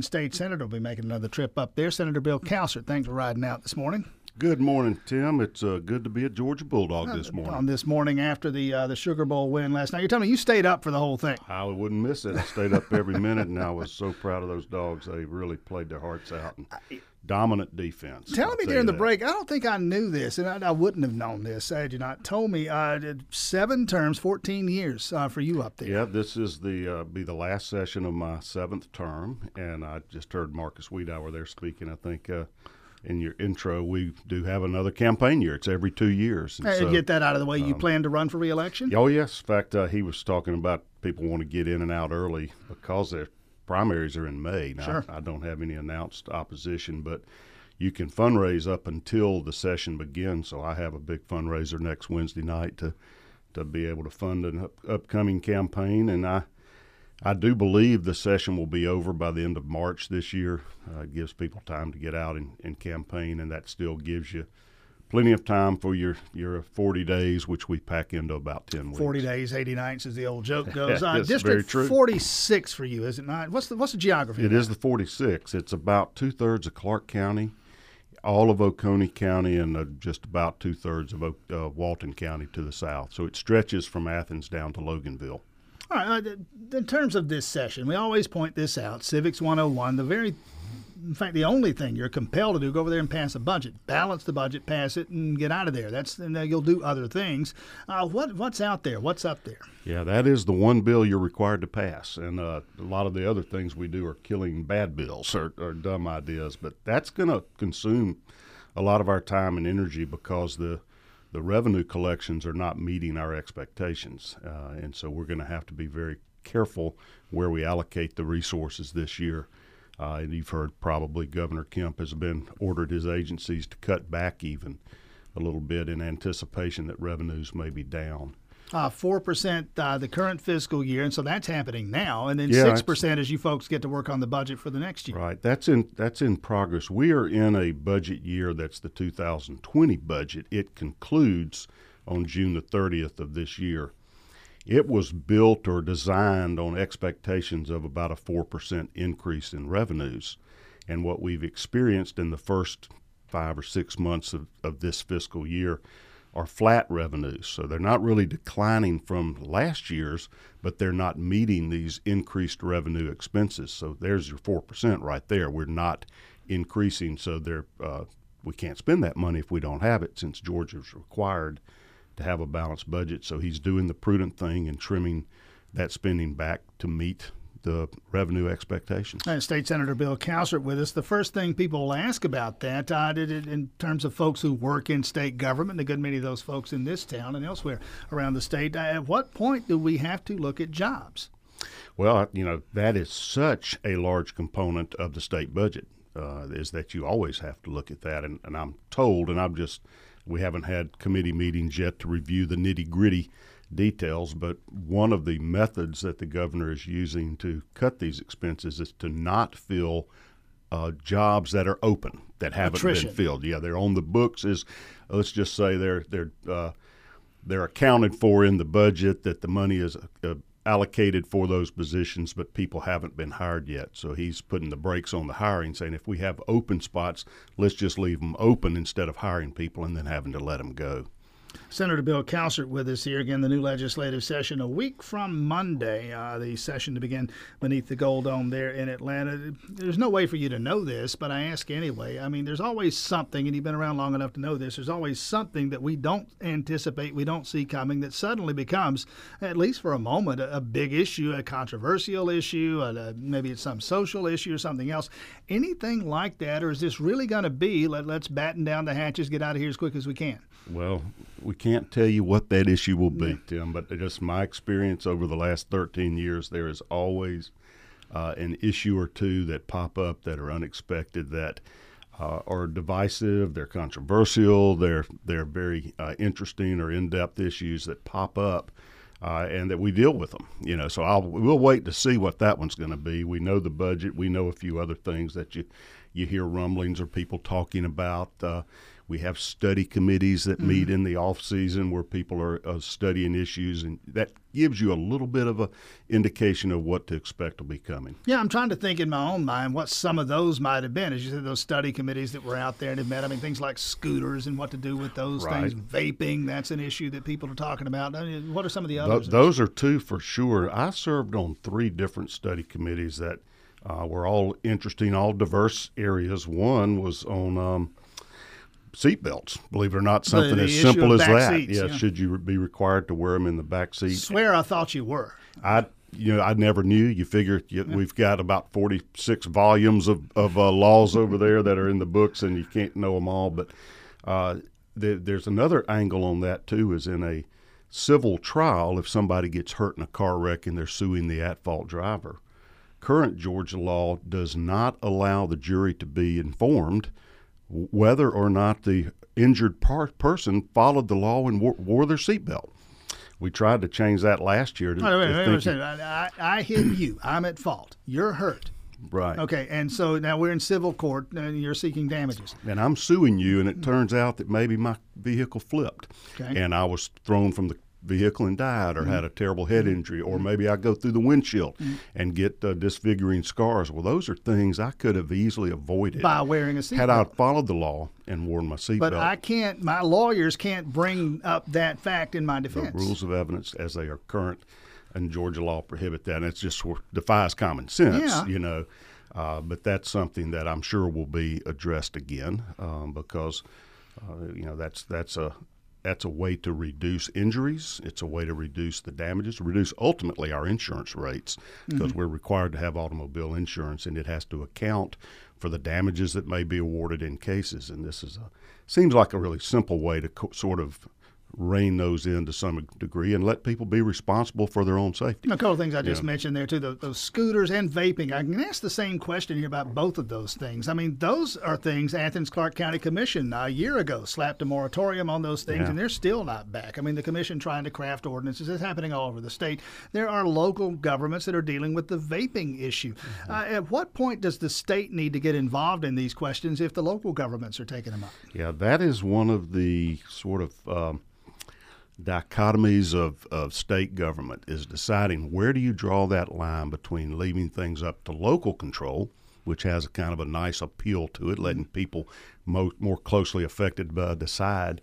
State Senator will be making another trip up there. Senator Bill Cowsert, thanks for riding out this morning. Good morning, Tim. It's uh, good to be a Georgia Bulldog this morning. On this morning after the uh, the Sugar Bowl win last night, you're telling me you stayed up for the whole thing. I wouldn't miss it. I stayed up every minute, and I was so proud of those dogs. They really played their hearts out. And dominant defense. Telling me during the break, I don't think I knew this, and I, I, wouldn't have known this had you not told me. Uh, seven terms, fourteen years uh, for you up there. Yeah, this is the uh, be the last session of my seventh term, and I just heard Marcus Wiedower there speaking. I think uh, in your intro, we do have another campaign year. It's every two years. And so, get that out of the way. You um, plan to run for reelection? Oh yes. In fact, uh, he was talking about people want to get in and out early because their primaries are in May. Now, sure. I, I don't have any announced opposition, but you can fundraise up until the session begins. So I have a big fundraiser next Wednesday night to to be able to fund an up, upcoming campaign, and I I do believe the session will be over by the end of March this year. Uh, it gives people time to get out and, and campaign, and that still gives you plenty of time for your, your 40 days, which we pack into about 10 weeks. 40 days, 80 nights, as the old joke goes. uh, District 46 for you, is it not? What's the, what's the geography? It is the 46. It's about two thirds of Clarke County, all of Oconee County, and uh, just about two thirds of uh, Walton County to the south. So it stretches from Athens down to Loganville. All right. Uh, in terms of this session, we always point this out. Civics 101, the very, in fact, the only thing you're compelled to do, go over there and pass a budget, balance the budget, pass it, and get out of there. That's and you'll do other things. Uh, what what's out there? What's up there? Yeah, that is the one bill you're required to pass, and uh, a lot of the other things we do are killing bad bills or, or dumb ideas. But that's going to consume a lot of our time and energy because the the revenue collections are not meeting our expectations. Uh, and so we're going to have to be very careful where we allocate the resources this year. Uh, and you've heard probably Governor Kemp has been ordered his agencies to cut back even a little bit in anticipation that revenues may be down uh, four percent uh, the current fiscal year, and so that's happening now. And then six yeah, percent as you folks get to work on the budget for the next year. Right. That's in that's in progress. We are in a budget year that's the 2020 budget. It concludes on June the 30th of this year. It was built or designed on expectations of about a four percent increase in revenues, and what we've experienced in the first five or six months of, of this fiscal year are flat revenues. So they're not really declining from last year's, but they're not meeting these increased revenue expenses. So there's your 4% right there. We're not increasing, so they're, uh, we can't spend that money if we don't have it since Georgia's required to have a balanced budget. So he's doing the prudent thing and trimming that spending back to meet the revenue expectations. And State Senator Bill Cowsert with us. The first thing people will ask about that, uh, in terms of folks who work in state government, a good many of those folks in this town and elsewhere around the state, uh, at what point do we have to look at jobs? Well, you know, that is such a large component of the state budget, uh, is that you always have to look at that. And, and I'm told, and I'm just, we haven't had committee meetings yet to review the nitty gritty details, but one of the methods that the governor is using to cut these expenses is to not fill uh, jobs that are open that haven't Attrition. been filled. Yeah, they're on the books. Is let's just say they're they're uh, they're accounted for in the budget that the money is uh, allocated for those positions, but people haven't been hired yet. So he's putting the brakes on the hiring, saying if we have open spots, let's just leave them open instead of hiring people and then having to let them go. Senator Bill Cowsert with us here again. The new legislative session a week from Monday. Uh, the session to begin beneath the Gold Dome there in Atlanta. There's no way for you to know this, but I ask anyway. I mean, there's always something, and you've been around long enough to know this. There's always something that we don't anticipate, we don't see coming, that suddenly becomes, at least for a moment, a, a big issue, a controversial issue, a, a, maybe it's some social issue or something else. Anything like that, or is this really going to be let, let's batten down the hatches, get out of here as quick as we can? Well, we can't tell you what that issue will be. Tim, but just my experience over the last 13 years, there is always uh, an issue or two that pop up that are unexpected that uh, are divisive, they're controversial, they're they're very uh, interesting or in-depth issues that pop up. Uh, and that we deal with them, you know. So I'll we'll wait to see what that one's going to be. We know the budget. We know a few other things that you you hear rumblings or people talking about. We have study committees that mm-hmm. meet in the off season where people are uh, studying issues, and that gives you a little bit of a indication of what to expect will be coming. Yeah, I'm trying to think in my own mind what some of those might have been. As you said, those study committees that were out there and have met. I mean, things like scooters and what to do with those right. things. Vaping, that's an issue that people are talking about. I mean, what are some of the others? Th- those are two for sure. I served on three different study committees that uh, were all interesting, all diverse areas. One was on um, seatbelts. Believe it or not, something the, the as simple as that. Seats, yeah, yeah, should you be required to wear them in the back seat? Swear, I thought you were. I, you know, I never knew. You figure you, yeah. we've got about forty-six volumes of of uh, laws over there that are in the books, and you can't know them all. But uh, the, there's another angle on that too. Is in a civil trial, if somebody gets hurt in a car wreck and they're suing the at-fault driver, current Georgia law does not allow the jury to be informed whether or not the injured par- person followed the law and wore, wore their seatbelt. We tried to change that last year. To, wait, wait, wait, wait I, I hit you. I'm at fault. You're hurt. Right. Okay. And so now we're in civil court and you're seeking damages. And I'm suing you, and it turns out that maybe my vehicle flipped. Okay. And I was thrown from the vehicle and died or mm-hmm. had a terrible head mm-hmm. injury or maybe I go through the windshield mm-hmm. and get uh, disfiguring scars. Well, those are things I could have easily avoided by wearing a seatbelt. Had I followed the law and worn my seatbelt. But I can't. My lawyers can't bring up that fact in my defense. The rules of evidence, as they are current, and Georgia law prohibit that. And it just defies common sense. Yeah. You know. Uh, but that's something that I'm sure will be addressed again um, because uh, you know that's that's a that's a way to reduce injuries. It's a way to reduce the damages, reduce ultimately our insurance rates because mm-hmm. we're required to have automobile insurance and it has to account for the damages that may be awarded in cases. And this is a seems like a really simple way to co- sort of rein those in to some degree and let people be responsible for their own safety. A couple of things I just yeah. mentioned there too, those, those, scooters and vaping. I can ask the same question here about both of those things. I mean, those are things Athens Clarke County Commission a year ago slapped a moratorium on those things, yeah. and they're still not back. I mean, the commission trying to craft ordinances is happening all over the state. There are local governments that are dealing with the vaping issue. Mm-hmm. Uh, at what point does the state need to get involved in these questions if the local governments are taking them up? Yeah, that is one of the sort of um, dichotomies of, of state government is deciding where do you draw that line between leaving things up to local control, which has a kind of a nice appeal to it, letting people mo- more closely affected uh, decide,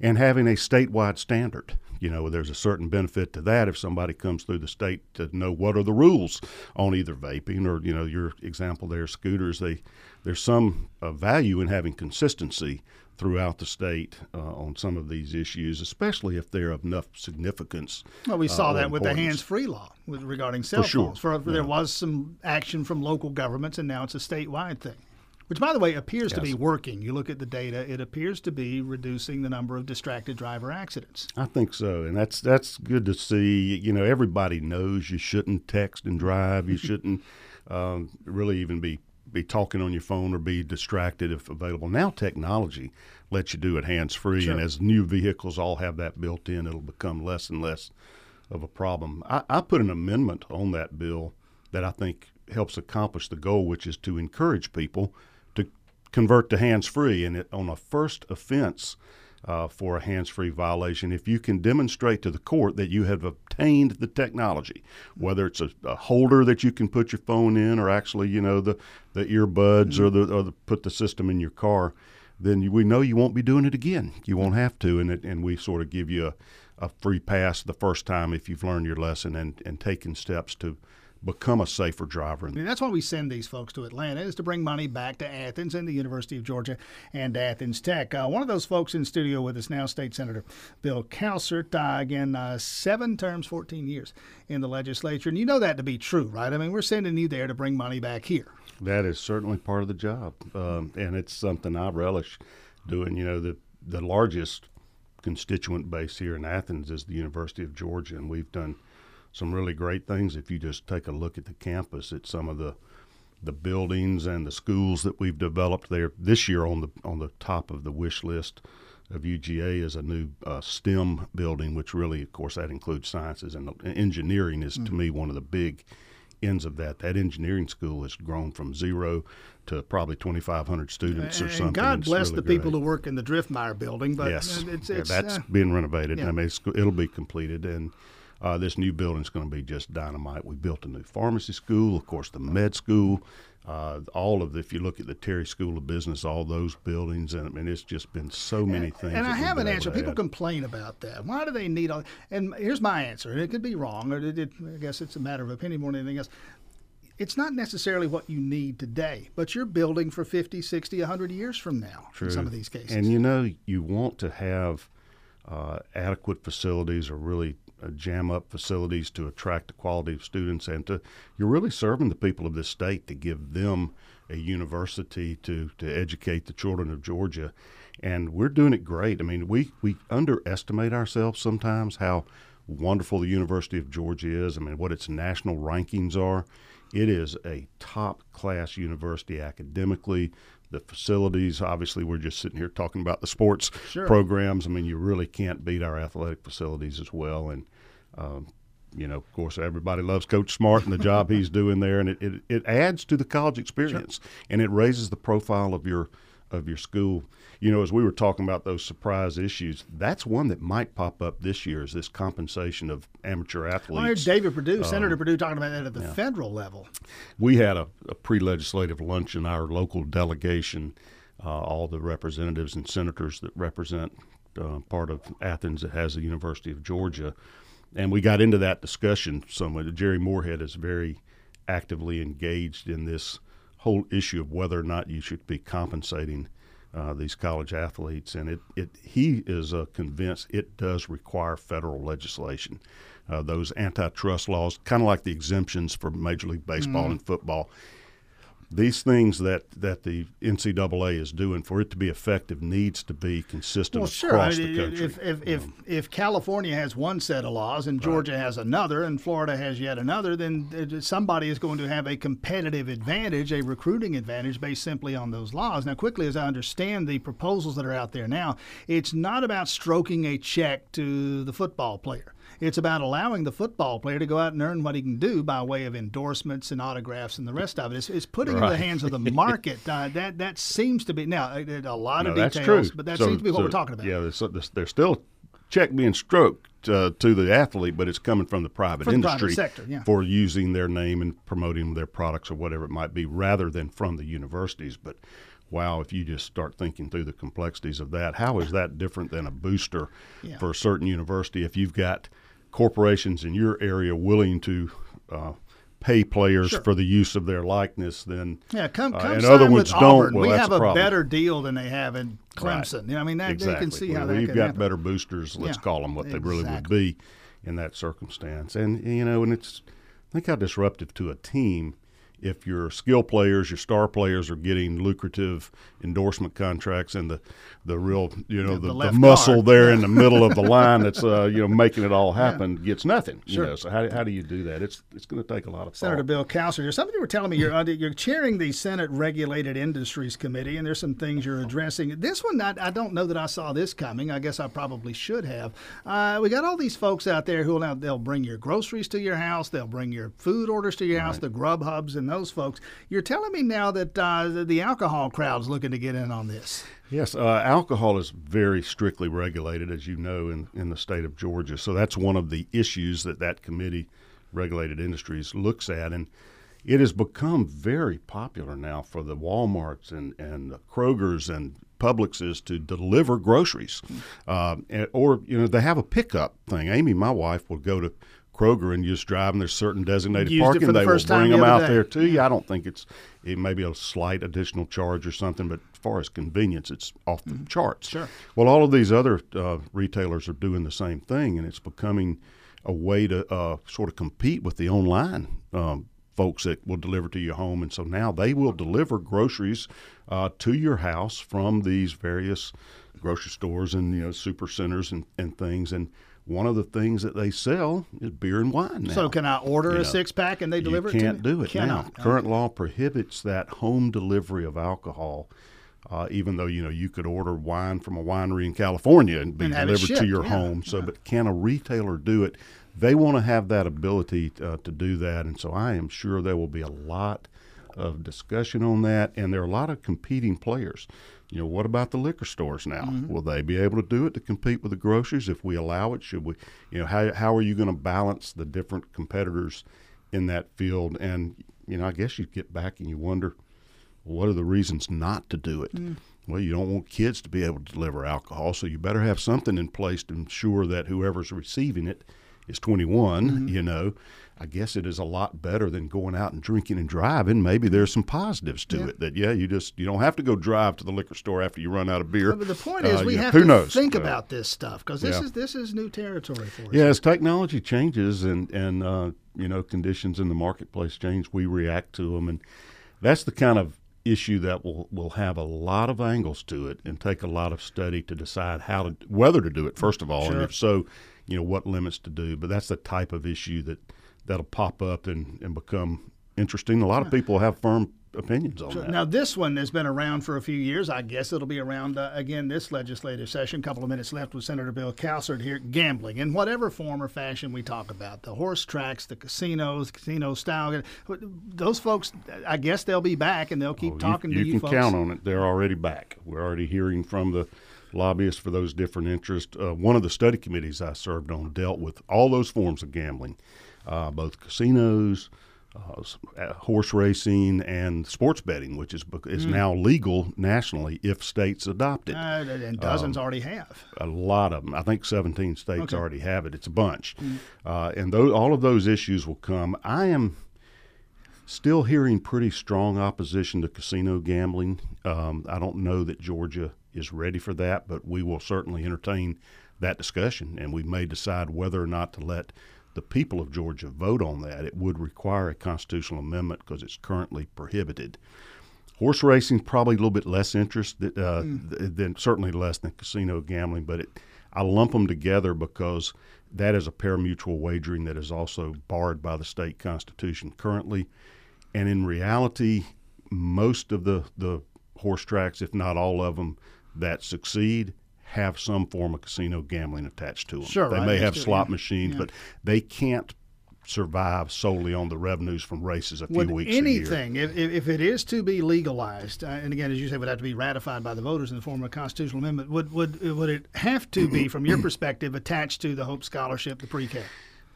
and having a statewide standard. You know, there's a certain benefit to that if somebody comes through the state to know what are the rules on either vaping or, you know, your example there, scooters. They there's some uh, value in having consistency throughout the state uh, on some of these issues, especially if they're of enough significance. Well, we saw uh, that with the hands-free law with, regarding cell for sure. phones. For, yeah. There was some action from local governments, and now it's a statewide thing. Which, by the way, appears yes. to be working. You look at the data; it appears to be reducing the number of distracted driver accidents. I think so, and that's that's good to see. You know, everybody knows you shouldn't text and drive. You shouldn't um, really even be be talking on your phone or be distracted if available. Now technology lets you do it hands free, sure. and as new vehicles all have that built in, it'll become less and less of a problem. I, I put an amendment on that bill that I think helps accomplish the goal, which is to encourage people to convert to hands free, and it on a first offense uh, for a hands free violation if you can demonstrate to the court that you have obtained the technology, whether it's a, a holder that you can put your phone in or actually, you know, the, the earbuds mm-hmm. or, the, or the, put the system in your car, then you, we know you won't be doing it again. You won't have to, and, it, and we sort of give you a, a free pass the first time if you've learned your lesson and, and taken steps to become a safer driver. And that's why we send these folks to Atlanta is to bring money back to Athens and the University of Georgia and Athens Tech. Uh, one of those folks in studio with us now, State Senator Bill Cowsert. Uh, again, uh, seven terms, 14 years in the legislature. And you know that to be true, right? I mean, we're sending you there to bring money back here. That is certainly part of the job. Um, and it's something I relish doing. You know, the, the largest constituent base here in Athens is the University of Georgia, and we've done – some really great things if you just take a look at the campus at some of the the buildings and the schools that we've developed there this year on the on the top of the wish list of UGA is a new uh, STEM building, which really, of course, that includes sciences and engineering is mm-hmm. to me one of the big ends of that. That engineering school has grown from zero to probably 2,500 students or and something. God bless really the people great. who work in the Driftmier building, but yes, it's, Yeah, it's that's uh, being renovated. yeah. I mean, it's, it'll be completed, and uh, this new building is going to be just dynamite. We built a new pharmacy school, of course, the med school. Uh, all of the, if you look at the Terry School of Business, all those buildings, and I mean, it's just been so many things. And I we've an answer. People add. complain about that. Why do they need all? And here's my answer. And it could be wrong, or it, it, I guess it's a matter of opinion more than anything else. It's not necessarily what you need today, but you're building for 50, 60, 100 years from now in some of these cases. And you know, you want to have uh, adequate facilities or really jam up facilities to attract the quality of students, and to you're really serving the people of this state to give them a university to to educate the children of Georgia, and we're doing it great. I mean, we we underestimate ourselves sometimes how wonderful the University of Georgia is. I mean, what its national rankings are. It is a top class university academically. The facilities, obviously, we're just sitting here talking about the sports Sure. programs. I mean, you really can't beat our athletic facilities as well. And, um, you know, of course, everybody loves Coach Smart and the job he's doing there. And it, it, it adds to the college experience and it raises the profile of your of your school. You know, as we were talking about those surprise issues, that's one that might pop up this year is this compensation of amateur Well, athletes. here's David Perdue, Um, Senator Perdue, talking about that at the federal level. we had a, a pre-legislative luncheon. Our local delegation, uh, all the representatives and senators that represent uh, part of Athens that has the University of Georgia, and we got into that discussion. Somewhat. Jerry Moorhead is very actively engaged in this whole issue of whether or not you should be compensating uh, these college athletes, and it, it he is uh, convinced it does require federal legislation. Uh, those antitrust laws, kind of like the exemptions for Major League Baseball Mm-hmm. and football, these things that, that the NCAA is doing for it to be effective needs to be consistent Well, sure. I across mean, the country. if if, if if California has one set of laws and Georgia has another and Florida has yet another, then somebody is going to have a competitive advantage, a recruiting advantage based simply on those laws. Now, quickly as I understand the proposals that are out there now, it's not about stroking a check to the football player. It's about allowing the football player to go out and earn what he can do by way of endorsements and autographs and the rest of it. It's, it's putting it in the hands of the market. Uh, that that seems to be now a lot no, of that's true. but that So- seems to be what so, we're talking about. Yeah, there's, there's, still check being stroked uh, to the athlete, but it's coming from the private From the private industry sector, yeah. for using their name and promoting their products or whatever it might be, rather than from the universities. But wow, if you just start thinking through the complexities of that, how is that different than a booster Yeah. for a certain university? If you've got corporations in your area willing to uh, pay players Sure. for the use of their likeness, then Yeah, come, uh, and other ones Auburn. don't. Well, we have a, a, better deal than they have in Right. Clemson. You know, I mean, that, exactly. they can see how Well, that We've got happen. better boosters. Let's Yeah, call them what they really would be in that circumstance. And you know, and it's think how disruptive to a team if your skill players, your star players, are getting lucrative endorsement contracts, and the the real you know the the, the, muscle guard. there in the middle of the line that's uh, you know making it all happen gets nothing. Sure. You know, so how, how do you do that? It's it's going to take a lot of Senator thought. Bill Cowsert, there's something you were telling me. You're uh, you're chairing the Senate Regulated Industries Committee, and there's some things you're addressing. This one, I, I don't know that I saw this coming. I guess I probably should have. Uh, we got all these folks out there who will now they'll bring your groceries to your house, they'll bring your food orders to your house, the Grub Hubs and those folks. You're telling me now that uh, the, alcohol crowd's looking to get in on this. Yes, uh, alcohol is very strictly regulated, as you know, in, in the state of Georgia. So that's one of the issues that that committee, Regulated Industries, looks at. And it has become very popular now for the Walmarts and, and the Krogers and Publixes to deliver groceries. Uh, or, you know, they have a pickup thing. Amy, my wife, will go to Kroger and you just drive, and there's certain designated Used parking. the they will bring them other out day. there to you. I don't think it's it may be a slight additional charge or something, but as far as convenience, it's off the charts. Sure. Well, all of these other uh, retailers are doing the same thing, and it's becoming a way to uh, sort of compete with the online um, folks that will deliver to your home. And so now they will deliver groceries uh, to your house from these various grocery stores and you know super centers and, and things. And one of the things that they sell is beer and wine now. So can I order You a know, six pack and they deliver you it to can't do it Cannot. now. Current law prohibits that home delivery of alcohol. Uh, even though you know you could order wine from a winery in California and be And delivered to your yeah. home, so but can a retailer do it? they want to have that ability uh, to do that, and so I am sure there will be a lot of discussion on that, and there are a lot of competing players. You know, what about the liquor stores now? Mm-hmm. Will they be able to do it to compete with the groceries if we allow it? Should we, you know, how how are you going to balance the different competitors in that field? And you know, I guess you get back and you wonder, what are the reasons not to do it? Mm. Well, you don't want kids to be able to deliver alcohol, so you better have something in place to ensure that whoever's receiving it is 21. Mm-hmm. You know, I guess it is a lot better than going out and drinking and driving. Maybe there's some positives to Yeah. it that yeah, you just you don't have to go drive to the liquor store after you run out of beer. But the point is, Uh, we have to knows? think Uh, about this stuff because this yeah. is this is new territory for us. Yeah, as technology changes and and uh, you know conditions in the marketplace change, we react to them, and that's the kind of issue that will will have a lot of angles to it and take a lot of study to decide how to whether to do it first of all, Sure. and if so, you know what limits to do. But that's the type of issue that that'll pop up and and become interesting. A lot of people have firm opinions on So that. now this one has been around for a few years. I guess it'll be around uh, again this legislative session. A couple of minutes left with Senator Bill Cowsert here. Gambling in whatever form or fashion we talk about the horse tracks, the casinos, casino style. Those folks, I guess they'll be back and they'll keep Oh, you- talking you, to you can folks. count on it. They're already back. We're already hearing from the lobbyists for those different interests. Uh, one of the study committees I served on dealt with all those forms of gambling, uh, both casinos, uh, uh, horse racing, and sports betting, which is bec- Mm. is now legal nationally if states adopt it. Uh, and dozens Um, already have. a lot of them. I think 17 states Okay. Mm. already have it. It's a bunch, uh, and those, all of those issues will come. I am still hearing pretty strong opposition to casino gambling. Um, I don't know that Georgia is ready for that, but we will certainly entertain that discussion, and we may decide whether or not to let the people of Georgia vote on that. It would require a constitutional amendment because it's currently prohibited. Horse racing probably a little bit less interest uh, th- than certainly less than casino gambling, but it, I lump them together because that is a pari-mutuel wagering that is also barred by the state constitution currently, and in reality, most of the the horse tracks, if not all of them, that succeed have some form of casino gambling attached to them. Sure, they right, may have true, slot yeah, machines, yeah. but they can't survive solely on the revenues from races a few weeks a year. anything, if, if if it is to be legalized, uh, and again, as you say, would have to be ratified by the voters in the form of a constitutional amendment, would would would it have to be, from your perspective, attached to the Hope Scholarship, the pre-K?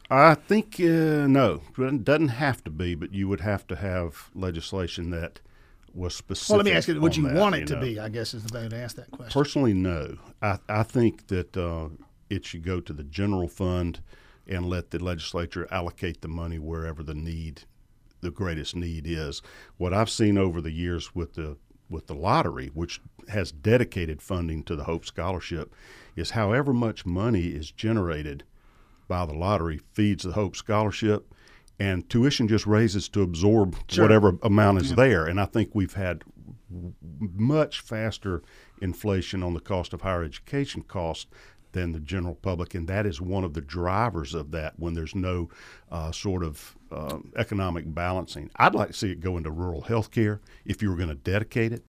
I think uh, no, it doesn't have to be, but you would have to have legislation that was specific. Well, let me ask you: Would you that, want it to know. be? I guess is the way to ask that question. Personally, no. I, I think that uh, it should go to the general fund and let the legislature allocate the money wherever the need, the greatest need is. What I've seen over the years with the with the lottery, which has dedicated funding to the Hope Scholarship, is however much money is generated by the lottery feeds the Hope Scholarship, and tuition just raises to absorb Sure. whatever amount is there. And I think we've had much faster inflation on the cost of higher education costs than the general public, and that is one of the drivers of that when there's no uh, sort of uh, economic balancing. I'd like to see it go into rural health care if you were going to dedicate it.